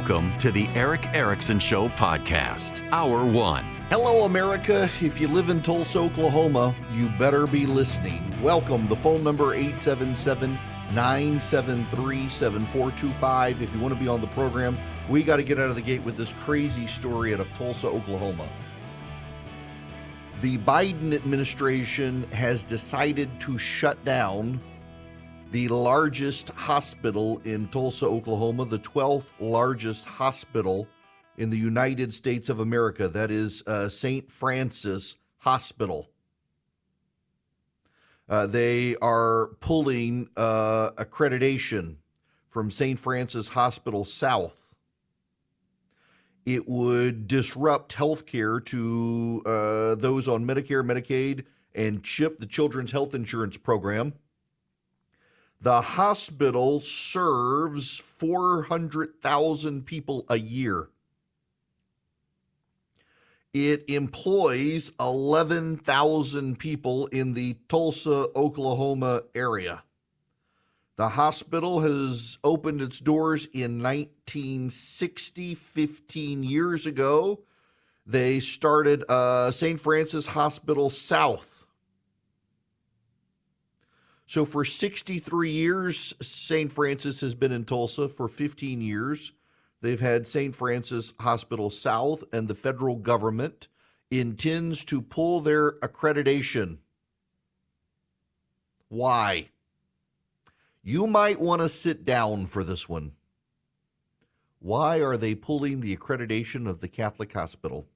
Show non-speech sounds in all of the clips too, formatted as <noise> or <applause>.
Welcome to the Erick Erickson Show podcast, Hour One. Hello, America. If you live in Tulsa, Oklahoma, you better be listening. Welcome. The phone number 877 973 7425. If you want to be on the program, we got to get out of the gate with this crazy story out of Tulsa, Oklahoma. The Biden administration has decided to shut down the largest hospital in Tulsa, Oklahoma, the 12th largest hospital in the United States of America. That is uh, St. Francis Hospital. Uh, they are pulling uh, accreditation from St. Francis Hospital South. It would disrupt health care to uh, those on Medicare, Medicaid, and CHIP, the Children's Health Insurance Program. The hospital serves 400,000 people a year. It employs 11,000 people in the Tulsa, Oklahoma area. The hospital has opened its doors in 1960, 15 years ago. They started uh, St. Francis Hospital South so for 63 years, St. Francis has been in Tulsa. For 15 years, they've had St. Francis Hospital South, and the federal government intends to pull their accreditation. Why? You might want to sit down for this one. Why are they pulling the accreditation of the Catholic Hospital?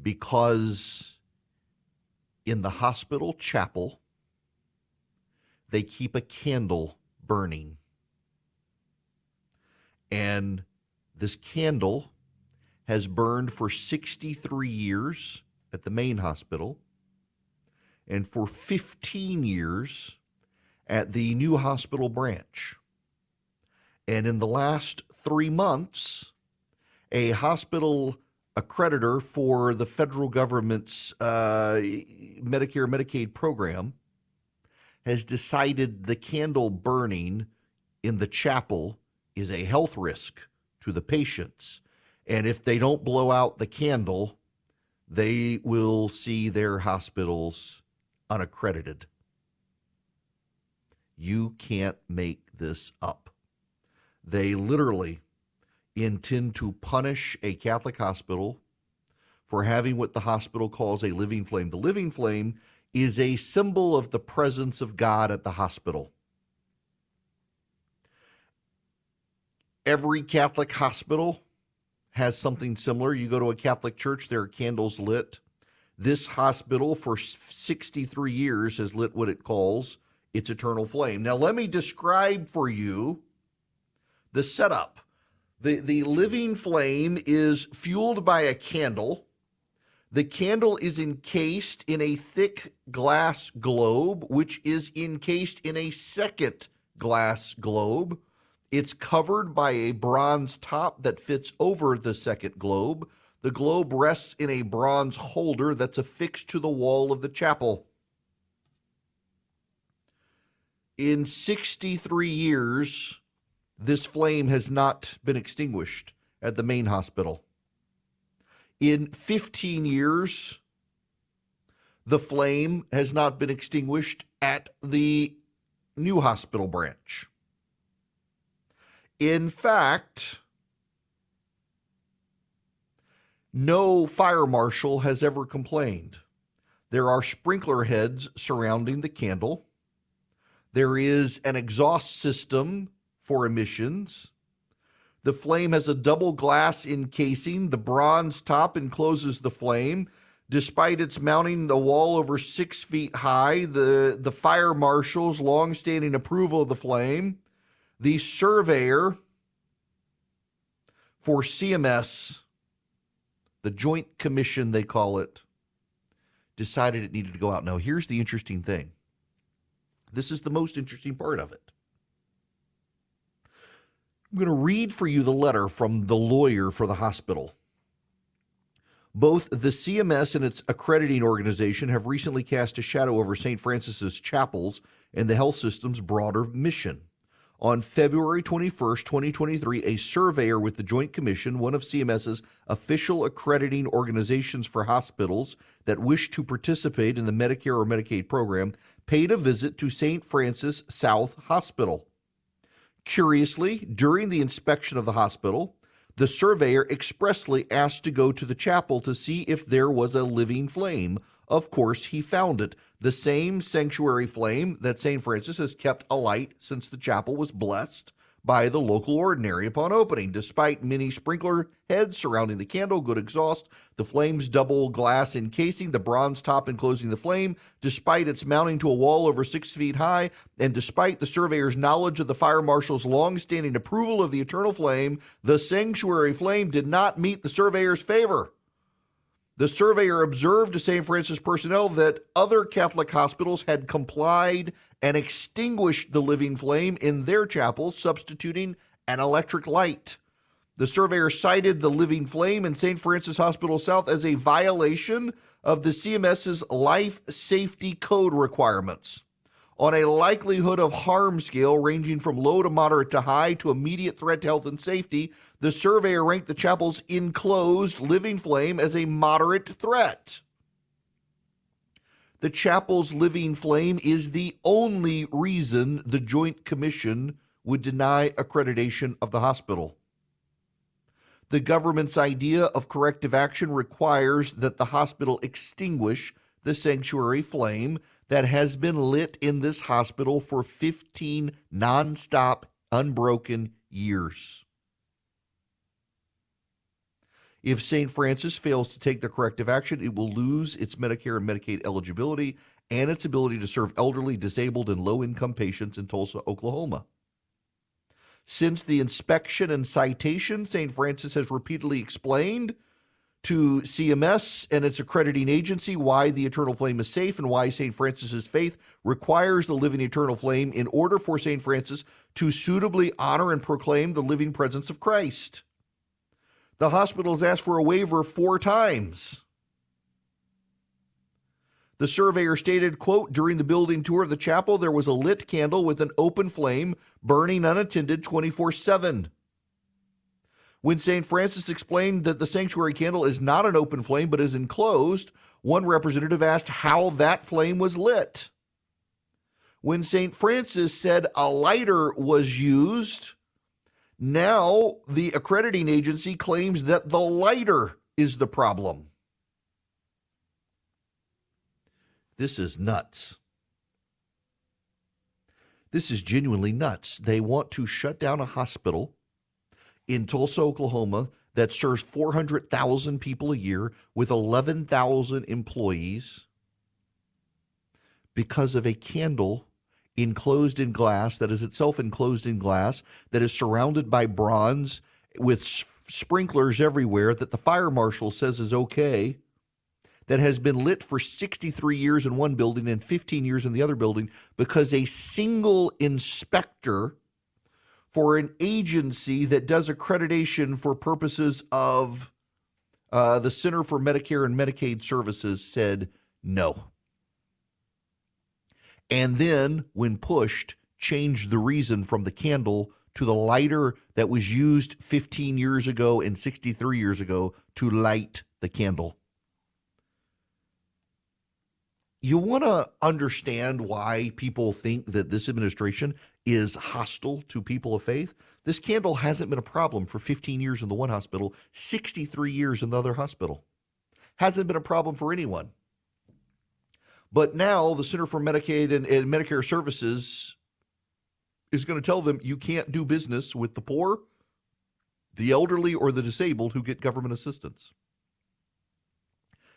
Because in the hospital chapel, they keep a candle burning. And this candle has burned for 63 years at the main hospital and for 15 years at the new hospital branch. And in the last three months, a hospital accreditor for the federal government's uh, Medicare Medicaid program has decided the candle burning in the chapel is a health risk to the patients. And if they don't blow out the candle, they will see their hospitals unaccredited. You can't make this up. They literally intend to punish a Catholic hospital for having what the hospital calls a living flame. The living flame is a symbol of the presence of God at the hospital. Every Catholic hospital has something similar. You go to a Catholic church, there are candles lit. This hospital, for 63 years, has lit what it calls its eternal flame. Now, let me describe for you the setup. The, the living flame is fueled by a candle the candle is encased in a thick glass globe, which is encased in a second glass globe. It's covered by a bronze top that fits over the second globe. The globe rests in a bronze holder that's affixed to the wall of the chapel. In 63 years, this flame has not been extinguished at the main hospital. In 15 years, the flame has not been extinguished at the new hospital branch. In fact, no fire marshal has ever complained. There are sprinkler heads surrounding the candle. There is an exhaust system for emissions. The flame has a double glass encasing. The bronze top encloses the flame. Despite its mounting a wall over six feet high, the, the fire marshal's longstanding approval of the flame, the surveyor for CMS, the Joint Commission, they call it, decided it needed to go out. Now, here's the interesting thing this is the most interesting part of it. I'm going to read for you the letter from the lawyer for the hospital. Both the CMS and its accrediting organization have recently cast a shadow over St. Francis's chapels and the health system's broader mission. On February 21st, 2023, a surveyor with the Joint Commission, one of CMS's official accrediting organizations for hospitals that wish to participate in the Medicare or Medicaid program, paid a visit to St. Francis South Hospital. Curiously, during the inspection of the hospital, the surveyor expressly asked to go to the chapel to see if there was a living flame. Of course, he found it. The same sanctuary flame that St. Francis has kept alight since the chapel was blessed by the local ordinary upon opening. Despite many sprinkler heads surrounding the candle, good exhaust, the flame's double glass encasing, the bronze top enclosing the flame, despite its mounting to a wall over six feet high, and despite the surveyor's knowledge of the fire marshal's long-standing approval of the eternal flame, the sanctuary flame did not meet the surveyor's favor. The surveyor observed to St. Francis personnel that other Catholic hospitals had complied and extinguished the living flame in their chapel, substituting an electric light. The surveyor cited the living flame in St. Francis Hospital South as a violation of the CMS's life safety code requirements on a likelihood of harm scale ranging from low to moderate to high to immediate threat to health and safety, the surveyor ranked the chapel's enclosed living flame as a moderate threat. The chapel's living flame is the only reason the Joint Commission would deny accreditation of the hospital. The government's idea of corrective action requires that the hospital extinguish the sanctuary flame that has been lit in this hospital for 15 nonstop, unbroken years. If St. Francis fails to take the corrective action, it will lose its Medicare and Medicaid eligibility and its ability to serve elderly, disabled, and low income patients in Tulsa, Oklahoma. Since the inspection and citation, St. Francis has repeatedly explained to CMS and its accrediting agency why the eternal flame is safe and why St. Francis's faith requires the living eternal flame in order for St. Francis to suitably honor and proclaim the living presence of Christ. The hospital has asked for a waiver four times. The surveyor stated, quote, during the building tour of the chapel, there was a lit candle with an open flame burning unattended 24 7. When St. Francis explained that the sanctuary candle is not an open flame but is enclosed, one representative asked how that flame was lit. When St. Francis said a lighter was used, now the accrediting agency claims that the lighter is the problem. This is nuts. This is genuinely nuts. They want to shut down a hospital in Tulsa, Oklahoma, that serves 400,000 people a year with 11,000 employees because of a candle enclosed in glass that is itself enclosed in glass that is surrounded by bronze with sprinklers everywhere that the fire marshal says is okay that has been lit for 63 years in one building and 15 years in the other building because a single inspector for an agency that does accreditation for purposes of uh, the Center for Medicare and Medicaid Services said no. And then, when pushed, changed the reason from the candle to the lighter that was used 15 years ago and 63 years ago to light the candle. You want to understand why people think that this administration is hostile to people of faith. This candle hasn't been a problem for 15 years in the one hospital, 63 years in the other hospital. Hasn't been a problem for anyone. But now the Center for Medicaid and, and Medicare Services is going to tell them you can't do business with the poor, the elderly, or the disabled who get government assistance.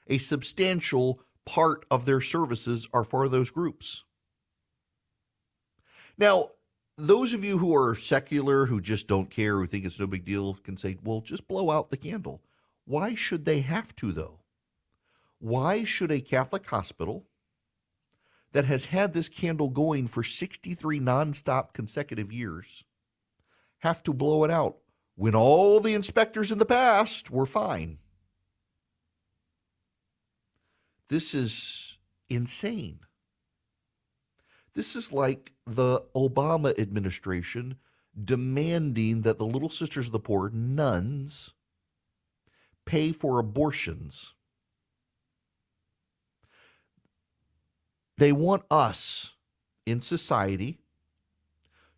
A substantial part of their services are for those groups. Now, those of you who are secular, who just don't care, who think it's no big deal, can say, well, just blow out the candle. Why should they have to, though? Why should a Catholic hospital that has had this candle going for 63 nonstop consecutive years have to blow it out when all the inspectors in the past were fine? This is insane. This is like the Obama administration demanding that the Little Sisters of the Poor, nuns, pay for abortions. They want us in society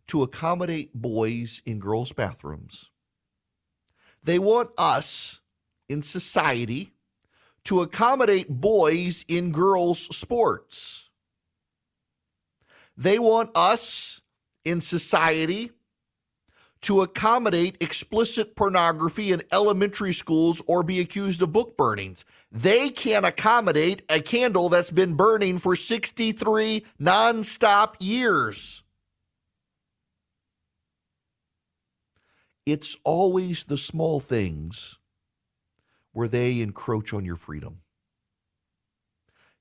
to accommodate boys in girls' bathrooms. They want us in society to accommodate boys in girls' sports. They want us in society to accommodate explicit pornography in elementary schools or be accused of book burnings. They can't accommodate a candle that's been burning for 63 nonstop years. It's always the small things where they encroach on your freedom.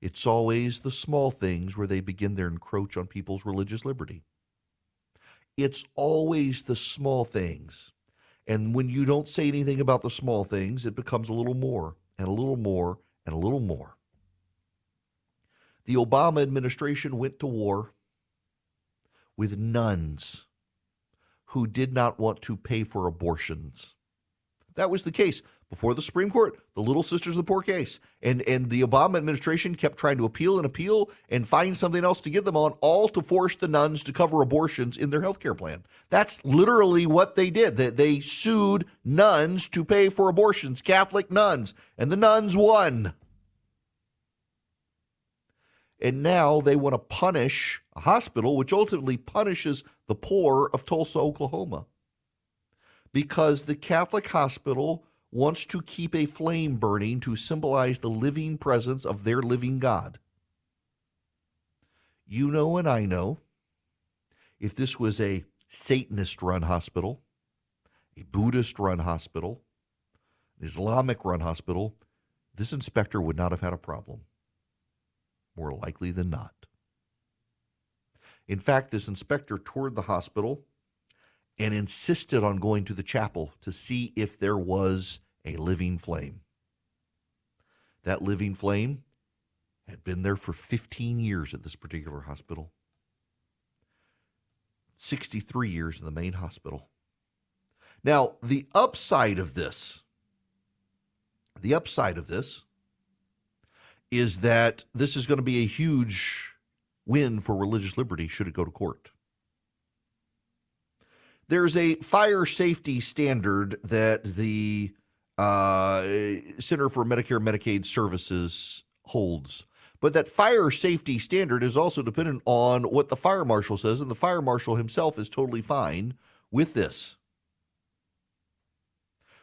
It's always the small things where they begin their encroach on people's religious liberty. It's always the small things. And when you don't say anything about the small things, it becomes a little more and a little more and a little more. The Obama administration went to war with nuns who did not want to pay for abortions. That was the case before the Supreme Court, the Little Sisters of the Poor case. And, and the Obama administration kept trying to appeal and appeal and find something else to give them on, all to force the nuns to cover abortions in their health care plan. That's literally what they did. They, they sued nuns to pay for abortions, Catholic nuns, and the nuns won. And now they want to punish a hospital, which ultimately punishes the poor of Tulsa, Oklahoma. Because the Catholic hospital wants to keep a flame burning to symbolize the living presence of their living God. You know, and I know, if this was a Satanist run hospital, a Buddhist run hospital, an Islamic run hospital, this inspector would not have had a problem. More likely than not. In fact, this inspector toured the hospital and insisted on going to the chapel to see if there was a living flame. That living flame had been there for 15 years at this particular hospital, 63 years in the main hospital. Now, the upside of this, the upside of this is that this is going to be a huge win for religious liberty should it go to court there's a fire safety standard that the uh, Center for Medicare Medicaid Services holds. But that fire safety standard is also dependent on what the fire marshal says, and the fire marshal himself is totally fine with this.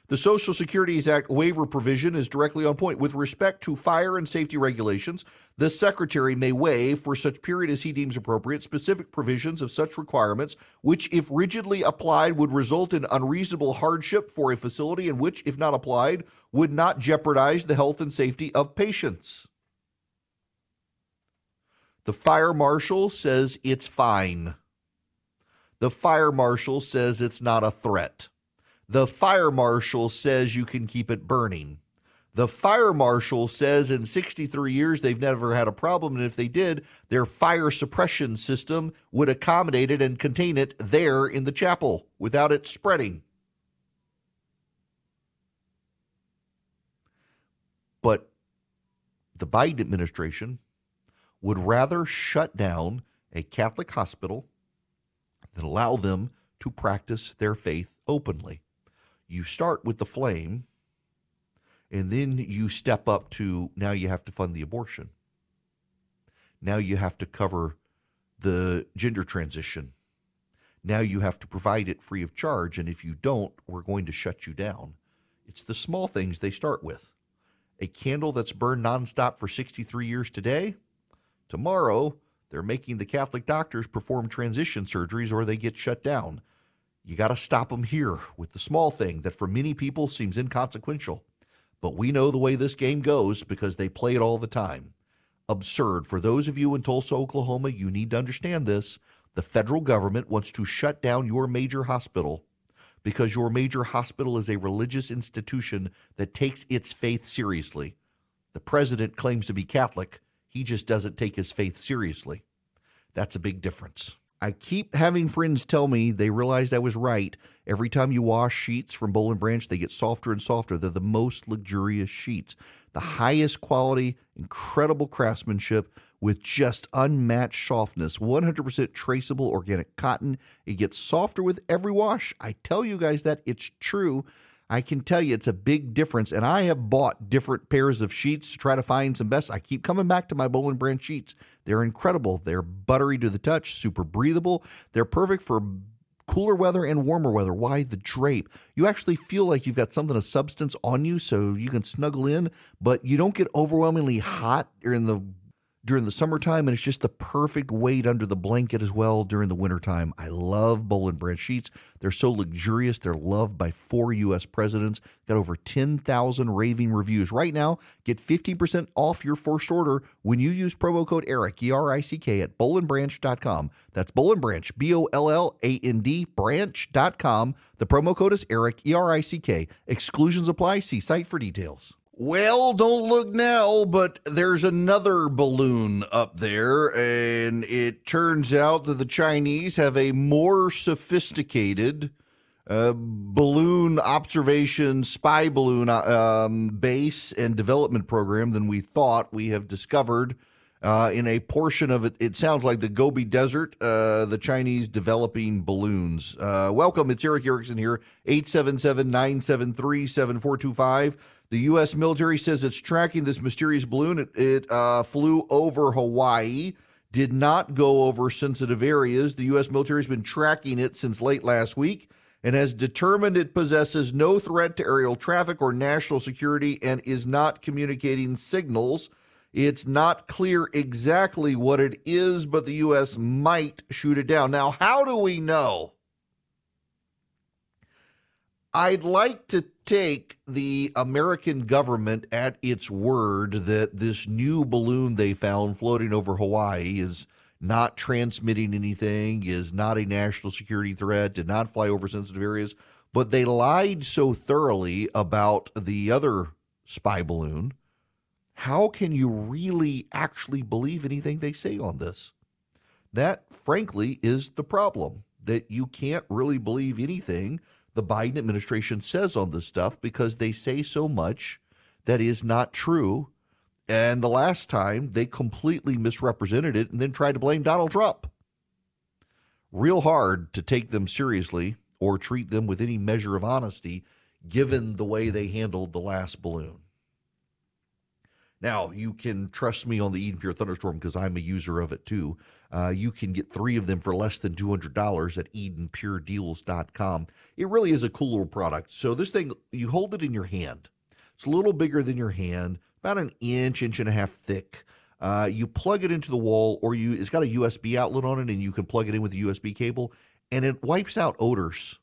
The Social Securities Act waiver provision is directly on point. With respect to fire and safety regulations, the Secretary may waive, for such period as he deems appropriate, specific provisions of such requirements, which, if rigidly applied, would result in unreasonable hardship for a facility and which, if not applied, would not jeopardize the health and safety of patients. The fire marshal says it's fine. The fire marshal says it's not a threat. The fire marshal says you can keep it burning. The fire marshal says in 63 years they've never had a problem, and if they did, their fire suppression system would accommodate it and contain it there in the chapel without it spreading. But the Biden administration would rather shut down a Catholic hospital than allow them to practice their faith openly you start with the flame and then you step up to now you have to fund the abortion. Now you have to cover the gender transition. Now you have to provide it free of charge. And if you don't, we're going to shut you down. It's the small things they start with. A candle that's burned nonstop for 63 years today, tomorrow they're making the Catholic doctors perform transition surgeries or they get shut down. You got to stop them here with the small thing that for many people seems inconsequential. But we know the way this game goes because they play it all the time. Absurd. For those of you in Tulsa, Oklahoma, you need to understand this. The federal government wants to shut down your major hospital because your major hospital is a religious institution that takes its faith seriously. The president claims to be Catholic, he just doesn't take his faith seriously. That's a big difference. I keep having friends tell me they realized I was right. Every time you wash sheets from Boll and Branch, they get softer and softer. They're the most luxurious sheets, the highest quality, incredible craftsmanship with just unmatched softness. 100% traceable organic cotton. It gets softer with every wash. I tell you guys that it's true. I can tell you it's a big difference. And I have bought different pairs of sheets to try to find some best. I keep coming back to my Boll Brand sheets. They're incredible. They're buttery to the touch, super breathable. They're perfect for cooler weather and warmer weather. Why the drape? You actually feel like you've got something of substance on you so you can snuggle in, but you don't get overwhelmingly hot or in the during the summertime, and it's just the perfect weight under the blanket as well during the wintertime. I love Boll and Branch sheets. They're so luxurious. They're loved by four U.S. presidents. Got over 10,000 raving reviews. Right now, get 15% off your first order when you use promo code ERICK, E-R-I-C-K, at bollandbranch.com. That's Boll and Branch, B-O-L-L-A-N-D, branch.com. The promo code is ERICK, E-R-I-C-K. Exclusions apply. See site for details. Well, don't look now, but there's another balloon up there, and it turns out that the Chinese have a more sophisticated uh, balloon observation, spy balloon um, base and development program than we thought. We have discovered uh, in a portion of it, it sounds like the Gobi Desert, uh, the Chinese developing balloons. Uh, welcome, it's Erick Erickson here, 877 973 7425. The U.S. military says it's tracking this mysterious balloon. It, it uh, flew over Hawaii, did not go over sensitive areas. The U.S. military has been tracking it since late last week and has determined it possesses no threat to aerial traffic or national security and is not communicating signals. It's not clear exactly what it is, but the U.S. might shoot it down. Now, how do we know? I'd like to take the American government at its word that this new balloon they found floating over Hawaii is not transmitting anything, is not a national security threat, did not fly over sensitive areas. But they lied so thoroughly about the other spy balloon. How can you really actually believe anything they say on this? That, frankly, is the problem that you can't really believe anything the Biden administration says on this stuff because they say so much that is not true. And the last time they completely misrepresented it and then tried to blame Donald Trump. Real hard to take them seriously or treat them with any measure of honesty given the way they handled the last balloon. Now, you can trust me on the Eden Pure Thunderstorm because I'm a user of it too. Uh, you can get three of them for less than $200 at EdenPureDeals.com. It really is a cool little product. So, this thing, you hold it in your hand. It's a little bigger than your hand, about an inch, inch and a half thick. Uh, you plug it into the wall, or you it's got a USB outlet on it, and you can plug it in with a USB cable, and it wipes out odors.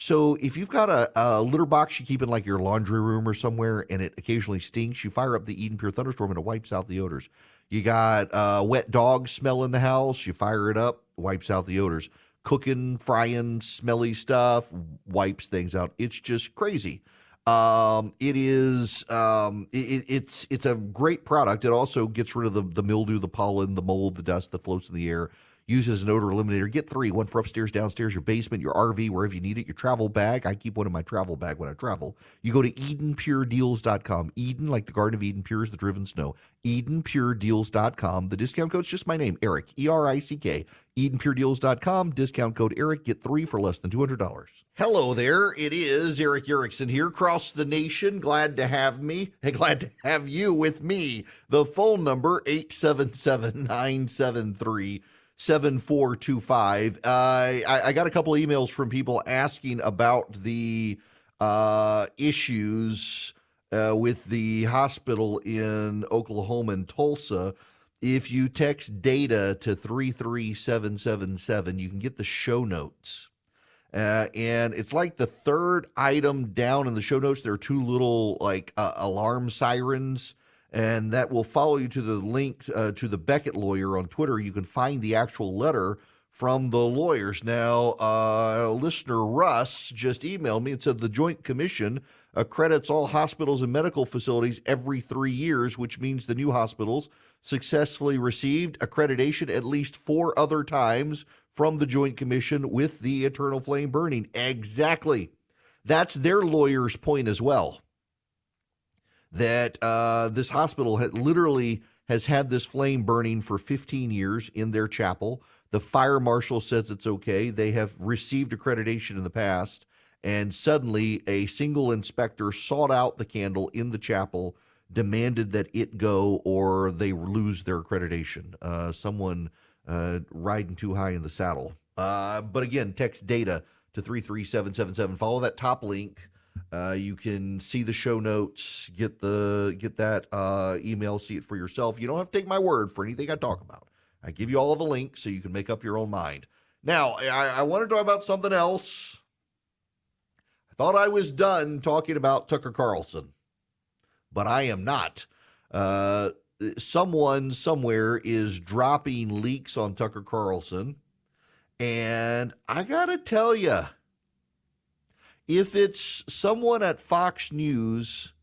So if you've got a, a, litter box you keep in like your laundry room or somewhere and it occasionally stinks, you fire up the Eden Pure Thunderstorm and it wipes out the odors. You got a wet dog smell in the house, you fire it up, wipes out the odors. Cooking, frying, smelly stuff wipes things out. It's just crazy. Um, it is um, it, it's it's a great product. It also gets rid of the, the mildew, the pollen, the mold, the dust that floats in the air use as an odor eliminator. Get three one for upstairs, downstairs, your basement, your RV, wherever you need it, your travel bag. I keep one in my travel bag when I travel. You go to EdenPureDeals.com. Eden, like the Garden of Eden, pure as the driven snow. EdenPureDeals.com. The discount code's just my name, Erick, E R I C K. EdenPureDeals.com. Discount code Erick. Get three for less than $200. Hello there. It is Erick Erickson here across the nation. Glad to have me and <laughs> glad to have you with me. The phone number 877 973 7425. Uh, I, I, got a couple emails from people asking about the uh, issues uh, with the hospital in Oklahoma and Tulsa. If you text data to 33777, you can get the show notes. Uh, and it's like the third item down in the show notes. There are two little like uh, alarm sirens and that will follow you to the link uh, to the Becket lawyer on Twitter. You can find the actual letter from the lawyers. Now, uh, listener Russ just emailed me and said the Joint Commission accredits all hospitals and medical facilities every three years, which means the new hospitals successfully received accreditation at least four other times from the Joint Commission with the eternal flame burning. Exactly. That's their lawyer's point as well. That uh, this hospital had literally has had this flame burning for 15 years in their chapel. The fire marshal says it's okay. They have received accreditation in the past. And suddenly, a single inspector sought out the candle in the chapel, demanded that it go or they lose their accreditation. Uh, someone uh, riding too high in the saddle. Uh, but again, text data to 33777. Follow that top link. Uh, you can see the show notes, get the get that uh, email, see it for yourself. You don't have to take my word for anything I talk about. I give you all the links so you can make up your own mind. Now, I, I want to talk about something else. I thought I was done talking about Tucker Carlson, but I am not. Uh, someone somewhere is dropping leaks on Tucker Carlson. And I got to tell you, if it's someone at Fox News,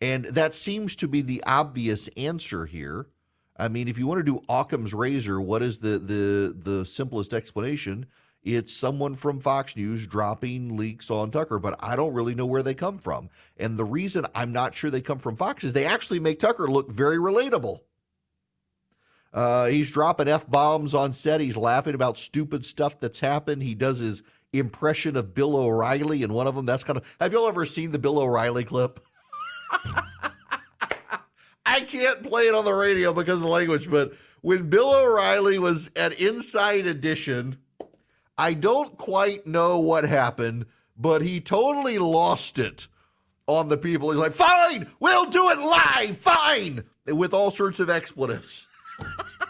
and that seems to be the obvious answer here, I mean, if you want to do Occam's razor, what is the the the simplest explanation? It's someone from Fox News dropping leaks on Tucker, but I don't really know where they come from. And the reason I'm not sure they come from Fox is they actually make Tucker look very relatable. Uh, he's dropping f bombs on set. He's laughing about stupid stuff that's happened. He does his impression of Bill O'Reilly in one of them. That's kind of. Have y'all ever seen the Bill O'Reilly clip? <laughs> I can't play it on the radio because of the language, but when Bill O'Reilly was at Inside Edition, I don't quite know what happened, but he totally lost it on the people. He's like, fine, we'll do it live, fine, with all sorts of expletives. <laughs>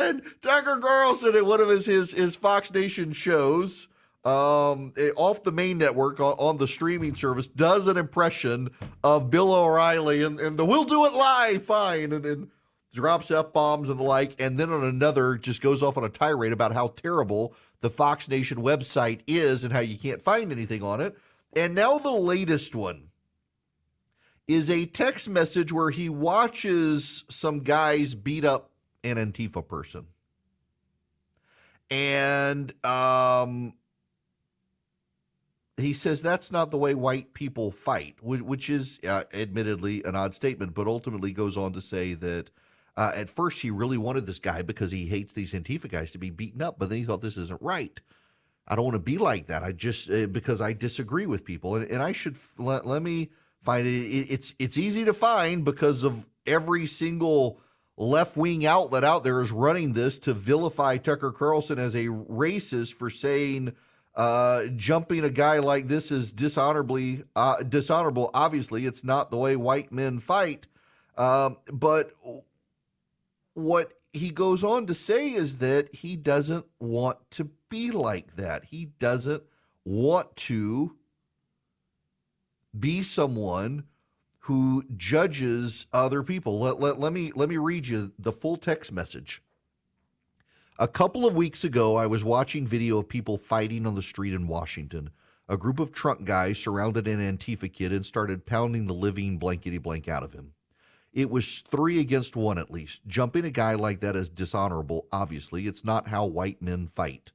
and Tucker Carlson at one of his, his, his Fox Nation shows um, eh, off the main network on, on, the streaming service does an impression of Bill O'Reilly and, and the we'll do it live, fine, and, and drops F bombs and the like. And then on another, just goes off on a tirade about how terrible the Fox Nation website is and how you can't find anything on it. And now the latest one is a text message where he watches some guys beat up an Antifa person. And um, he says that's not the way white people fight, which is uh, admittedly an odd statement, but ultimately goes on to say that uh, at first he really wanted this guy because he hates these Antifa guys to be beaten up, but then he thought this isn't right. I don't want to be like that. I just uh, because I disagree with people, and, and I should let, let me find it. It's it's easy to find because of every single left wing outlet out there is running this to vilify Tucker Carlson as a racist for saying uh, jumping a guy like this is dishonorably uh, dishonorable. Obviously, it's not the way white men fight. Um, but what he goes on to say is that he doesn't want to be like that. He doesn't want to be someone who judges other people. Let, let, let me let me read you the full text message. A couple of weeks ago, I was watching video of people fighting on the street in Washington. A group of trunk guys surrounded an Antifa kid and started pounding the living blankety blank out of him. It was three against one at least. Jumping a guy like that is dishonorable, obviously. It's not how white men fight.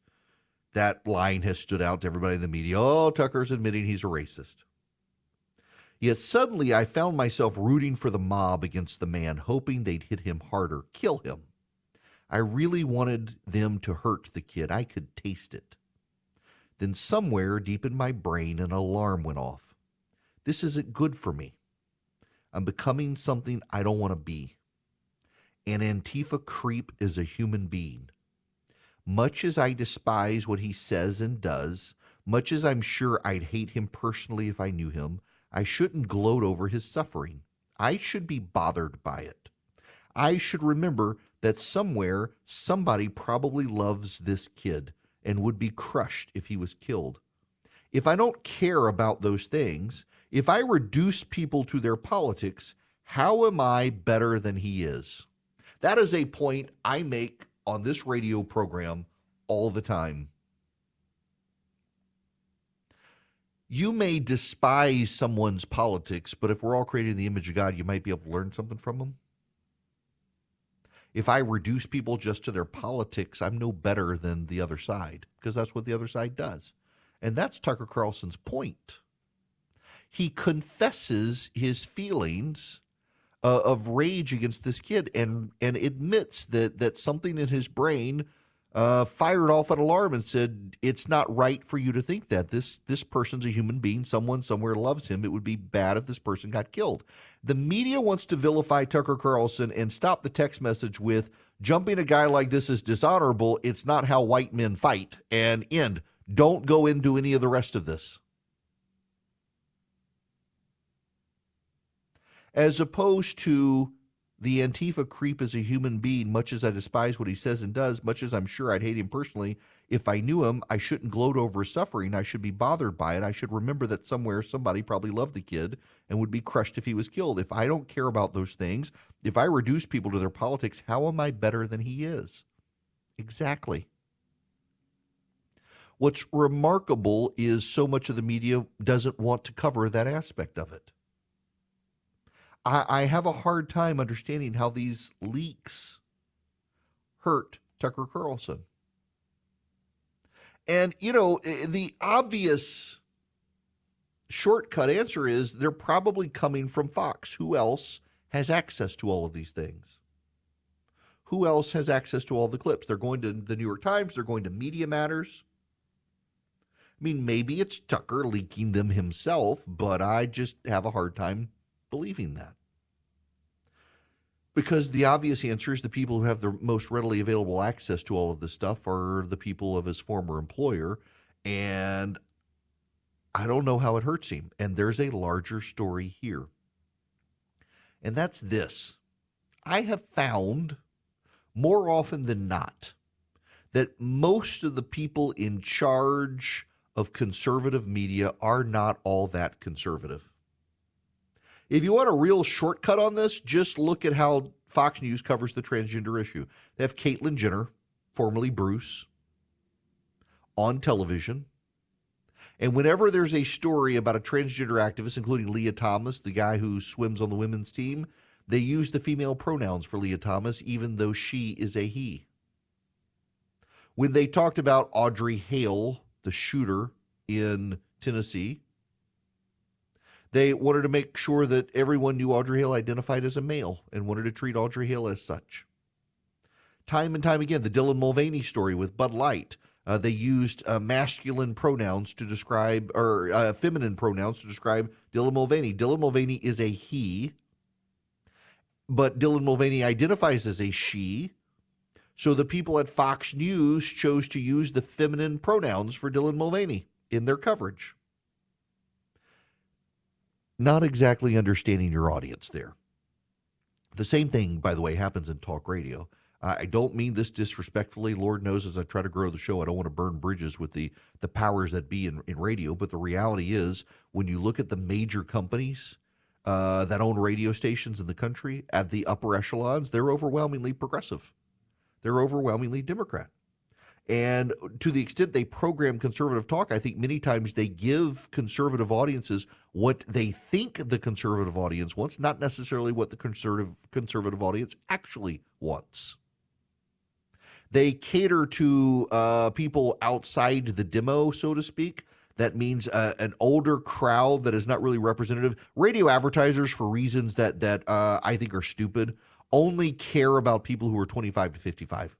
That line has stood out to everybody in the media. Oh, Tucker's admitting he's a racist. Yet suddenly I found myself rooting for the mob against the man, hoping they'd hit him harder, kill him. I really wanted them to hurt the kid. I could taste it. Then, somewhere deep in my brain, an alarm went off. This isn't good for me. I'm becoming something I don't want to be. An Antifa creep is a human being. Much as I despise what he says and does, much as I'm sure I'd hate him personally if I knew him, I shouldn't gloat over his suffering. I should be bothered by it. I should remember that somewhere somebody probably loves this kid and would be crushed if he was killed. If I don't care about those things, if I reduce people to their politics, how am I better than he is? That is a point I make on this radio program all the time. You may despise someone's politics, but if we're all created in the image of God, you might be able to learn something from them. If I reduce people just to their politics, I'm no better than the other side because that's what the other side does. And that's Tucker Carlson's point. He confesses his feelings uh, of rage against this kid and and admits that that something in his brain uh, fired off an alarm and said it's not right for you to think that. This this person's a human being. Someone somewhere loves him. It would be bad if this person got killed. The media wants to vilify tucker carlson and stop the text message with jumping a guy like this is dishonorable. It's not how white men fight. And end. Don't go into any of the rest of this. As opposed to the Antifa creep is a human being, much as I despise what he says and does, much as I'm sure I'd hate him personally. If I knew him, I shouldn't gloat over his suffering. I should be bothered by it. I should remember that somewhere somebody probably loved the kid and would be crushed if he was killed. If I don't care about those things, if I reduce people to their politics, how am I better than he is? Exactly. What's remarkable is so much of the media doesn't want to cover that aspect of it. I, I have a hard time understanding how these leaks hurt Tucker Carlson. And, you know, eh, the obvious shortcut answer is they're probably coming from Fox. Who else has access to all of these things? Who else has access to all the clips? They're going to the New York Times, they're going to Media Matters. I mean, maybe it's Tucker leaking them himself, but I just have a hard time believing that. Because the obvious answer is the people who have the most readily available access to all of this stuff are the people of his former employer. And I don't know how it hurts him. And there's a larger story here. And that's this I have found more often than not that most of the people in charge of conservative media are not all that conservative. If you want a real shortcut on this, just look at how Fox News covers the transgender issue. They have Caitlyn Jenner, formerly Bruce, on television. And whenever there's a story about a transgender activist, including Lia Thomas, the guy who swims on the women's team, they use the female pronouns for Lia Thomas, even though she is a he. When they talked about Audrey Hale, the shooter in Tennessee, they wanted to make sure that everyone knew Audrey Hale identified as a male and wanted to treat Audrey Hale as such. Time and time again, the Dylan Mulvaney story with Bud Light, uh, they used uh, masculine pronouns to describe, or uh, feminine pronouns to describe Dylan Mulvaney. Dylan Mulvaney is a he, but Dylan Mulvaney identifies as a she. So the people at Fox News chose to use the feminine pronouns for Dylan Mulvaney in their coverage not exactly understanding your audience there. The same thing, by the way, happens in talk radio. I don't mean this disrespectfully. Lord knows, as I try to grow the show, I don't want to burn bridges with the the powers that be in, in radio. But the reality is, when you look at the major companies uh, that own radio stations in the country at the upper echelons, they're overwhelmingly progressive. They're overwhelmingly Democrat. And to the extent they program conservative talk, I think many times they give conservative audiences what they think the conservative audience wants, not necessarily what the conservative conservative audience actually wants. They cater to uh, people outside the demo, so to speak. That means uh, an older crowd that is not really representative. Radio advertisers, for reasons that that uh, I think are stupid, only care about people who are 25 to 55.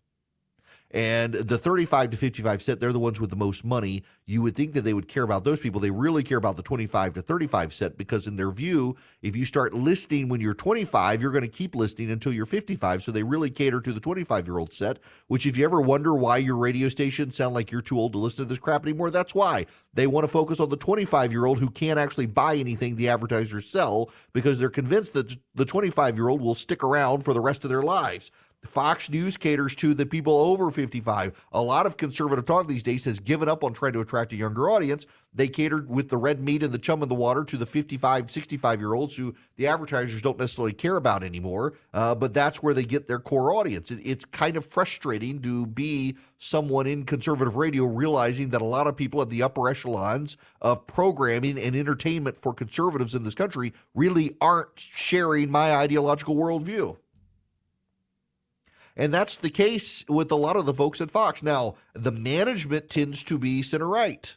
And the 35 to 55 set, they're the ones with the most money. You would think that they would care about those people. They really care about the 25 to 35 set because, in their view, if you start listing when you're 25, you're going to keep listing until you're 55. So they really cater to the 25 year old set, which, if you ever wonder why your radio stations sound like you're too old to listen to this crap anymore, that's why. They want to focus on the 25 year old who can't actually buy anything the advertisers sell because they're convinced that the 25 year old will stick around for the rest of their lives. Fox News caters to the people over 55. A lot of conservative talk these days has given up on trying to attract a younger audience. They catered with the red meat and the chum in the water to the 55, 65 year olds who the advertisers don't necessarily care about anymore. Uh, but that's where they get their core audience. It, it's kind of frustrating to be someone in conservative radio realizing that a lot of people at the upper echelons of programming and entertainment for conservatives in this country really aren't sharing my ideological worldview. And that's the case with a lot of the folks at Fox. Now, the management tends to be center right,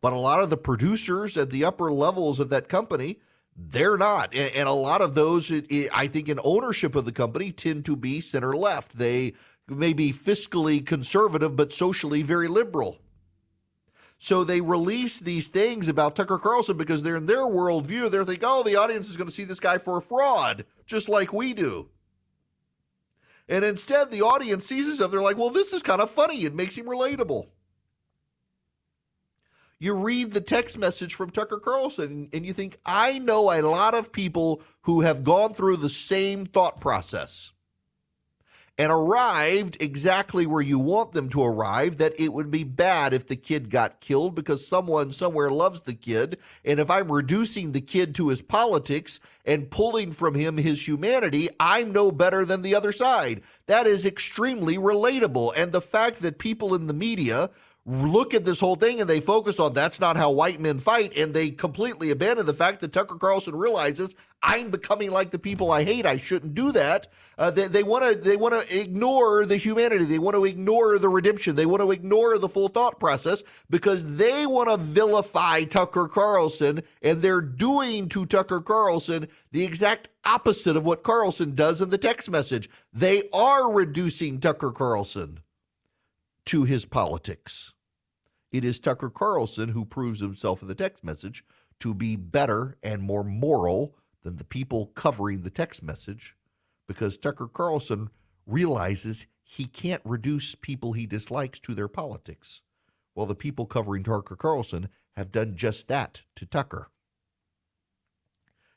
but a lot of the producers at the upper levels of that company, they're not. And, a lot of those, I think, in ownership of the company tend to be center left. They may be fiscally conservative, but socially very liberal. So they release these things about Tucker Carlson because they're in their worldview. They're thinking, oh, the audience is going to see this guy for a fraud, just like we do. And instead, the audience sees himself. They're like, well, this is kind of funny. It makes him relatable. You read the text message from Tucker Carlson and you think, I know a lot of people who have gone through the same thought process and arrived exactly where you want them to arrive that it would be bad if the kid got killed because someone somewhere loves the kid. And if I'm reducing the kid to his politics and pulling from him his humanity, I'm no better than the other side. That is extremely relatable. And the fact that people in the media look at this whole thing and they focus on that's not how white men fight and they completely abandon the fact that Tucker Carlson realizes I'm becoming like the people I hate. I shouldn't do that. Uh, they want to they want to ignore the humanity. They want to ignore the redemption. They want to ignore the full thought process because they want to vilify Tucker Carlson and they're doing to Tucker Carlson the exact opposite of what Carlson does in the text message. They are reducing Tucker Carlson to his politics. It is Tucker Carlson who proves himself in the text message to be better and more moral than the people covering the text message because Tucker Carlson realizes he can't reduce people he dislikes to their politics. Well, the people covering Tucker Carlson have done just that to Tucker.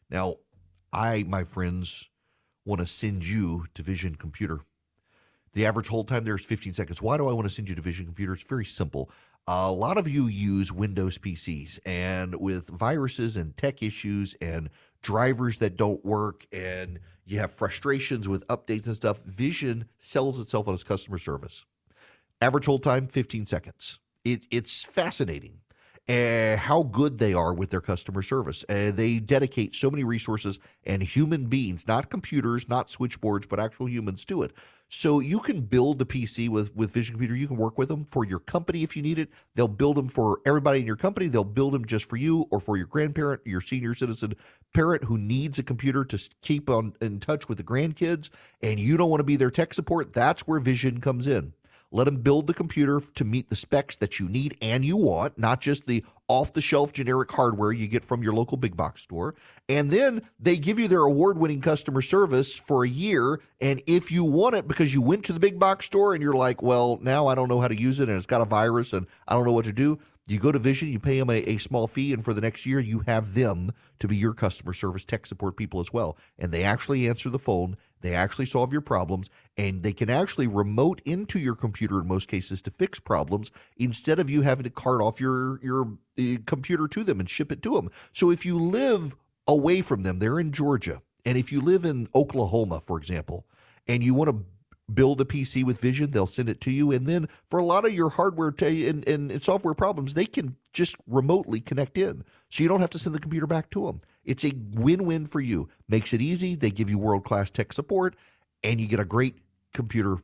Now, I, my friends, want to send you to Vision Computer. The average hold time there is 15 seconds. Why do I want to send you to Vision Computer? It's very simple a lot of you use Windows PCs, and with viruses and tech issues and drivers that don't work, and you have frustrations with updates and stuff, Vision sells itself on its customer service. Average hold time 15 seconds. It, it's fascinating uh, how good they are with their customer service. Uh, they dedicate so many resources and human beings, not computers, not switchboards, but actual humans to it. So you can build the PC with with Vision Computer. You can work with them for your company if you need it. They'll build them for everybody in your company. They'll build them just for you or for your grandparent, your senior citizen parent who needs a computer to keep on in touch with the grandkids. And you don't want to be their tech support. That's where Vision comes in. Let them build the computer to meet the specs that you need and you want, not just the off the shelf generic hardware you get from your local big box store. And then they give you their award winning customer service for a year. And if you want it because you went to the big box store and you're like, well, now I don't know how to use it and it's got a virus and I don't know what to do, you go to Vision, you pay them a, a, small fee, and for the next year, you have them to be your customer service tech support people as well. And they actually answer the phone, they actually solve your problems, and they can actually remote into your computer in most cases to fix problems instead of you having to cart off your, your uh, computer to them and ship it to them. So if you live away from them, they're in Georgia. And if you live in Oklahoma, for example, and you want to build a PC with Vision, they'll send it to you. And then for a lot of your hardware t- and, and, software problems, they can just remotely connect in. So you don't have to send the computer back to them. It's a win win for you. Makes it easy. They give you world class tech support, and you get a great computer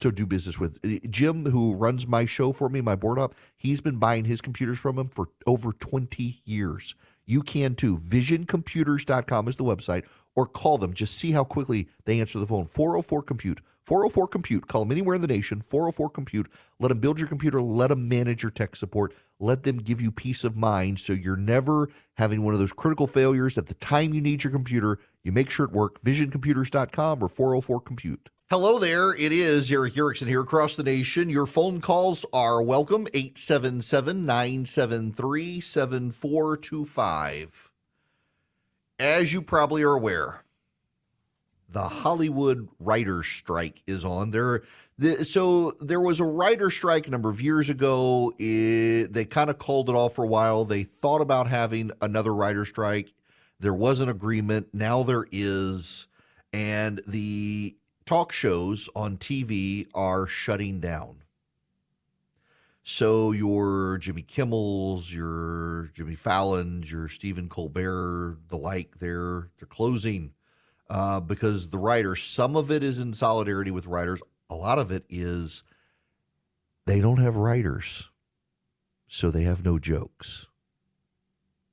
to do business with. Eh, Jim, who runs my show for me, my board up, he's been buying his computers from him for over 20 years. You can too. Visioncomputers.com is the website, or call them. Just see how quickly they answer the phone. 404 Compute. 404 Compute. Call them anywhere in the nation. 404 Compute. Let them build your computer. Let them manage your tech support. Let them give you peace of mind so you're never having one of those critical failures at the time you need your computer. You make sure it works. VisionComputers.com or 404 Compute. Hello there. It is Erick Erickson here across the nation. Your phone calls are welcome 877 973 7425. As you probably are aware, the Hollywood writers strike is on. There the, so there was a writer strike a number of years ago. It, they kind of called it off for a while. They thought about having another writer strike. There was an agreement. Now there is, and the talk shows on TV are shutting down. So your Jimmy Kimmels, your Jimmy Fallon's, your Stephen Colbert, the like, they're they're closing uh, because the writers. Some of it is in solidarity with writers. A lot of it is they don't have writers, so they have no jokes.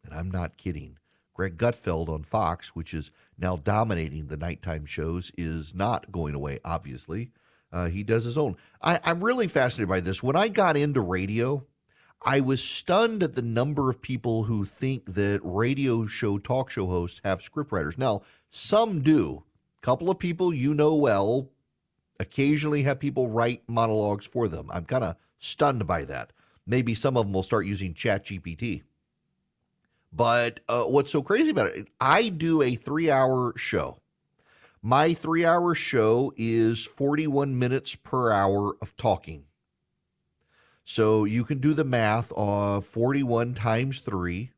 And I'm not kidding. Greg Gutfeld on Fox, which is now dominating the nighttime shows, is not going away, obviously. Uh, he does his own. I, I'm really fascinated by this. When I got into radio, I was stunned at the number of people who think that radio show talk show hosts have scriptwriters. Now, some do. A couple of people you know well occasionally have people write monologues for them. I'm kind of stunned by that. Maybe some of them will start using ChatGPT. But uh, what's so crazy about it? I do a three hour show. My three hour show is 41 minutes per hour of talking. So you can do the math on 41 times three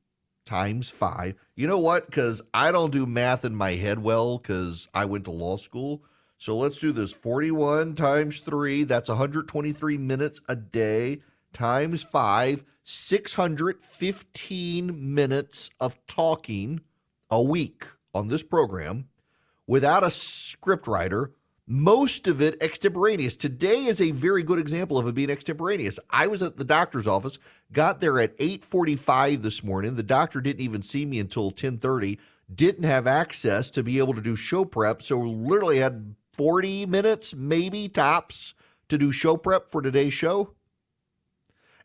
times five. You know what? Because I don't do math in my head well because I went to law school. So let's do this 41 times three. That's 123 minutes a day times five, 615 minutes of talking a week on this program without a script writer, most of it extemporaneous. Today is a very good example of it being extemporaneous. I was at the doctor's office, got there at 8:45 this morning. The doctor didn't even see me until 10:30. Didn't have access to be able to do show prep, so literally had 40 minutes maybe tops to do show prep for today's show.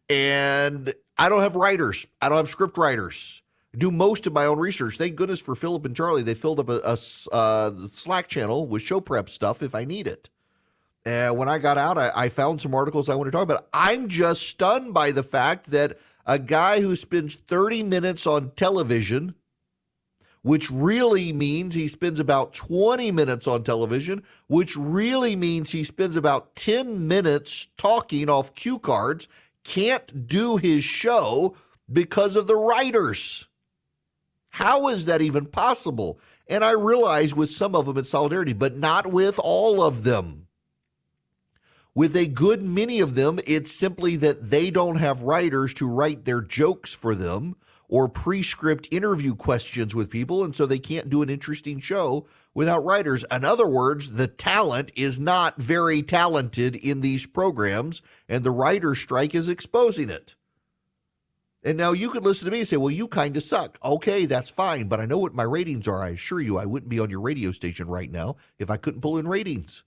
And I don't have writers. I don't have script writers. Do most of my own research. Thank goodness for Philip and Charlie. They filled up a, a uh, Slack channel with show prep stuff if I need it. And when I got out, I, I found some articles I want to talk about. I'm just stunned by the fact that a guy who spends 30 minutes on television, which really means he spends about 20 minutes on television, which really means he spends about 10 minutes talking off cue cards can't do his show because of the writers. How is that even possible? And I realize with some of them it's solidarity, but not with all of them. With a good many of them, it's simply that they don't have writers to write their jokes for them or prescript interview questions with people, and so they can't do an interesting show without writers. In other words, the talent is not very talented in these programs, and the writer's strike is exposing it. And now you could listen to me and say, well, you kind of suck. Okay, that's fine, but I know what my ratings are. I assure you, I wouldn't be on your radio station right now if I couldn't pull in ratings.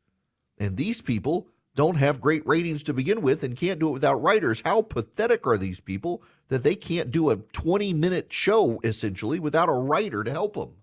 And these people don't have great ratings to begin with and can't do it without writers. How pathetic are these people that they can't do a 20 minute show essentially without a writer to help them?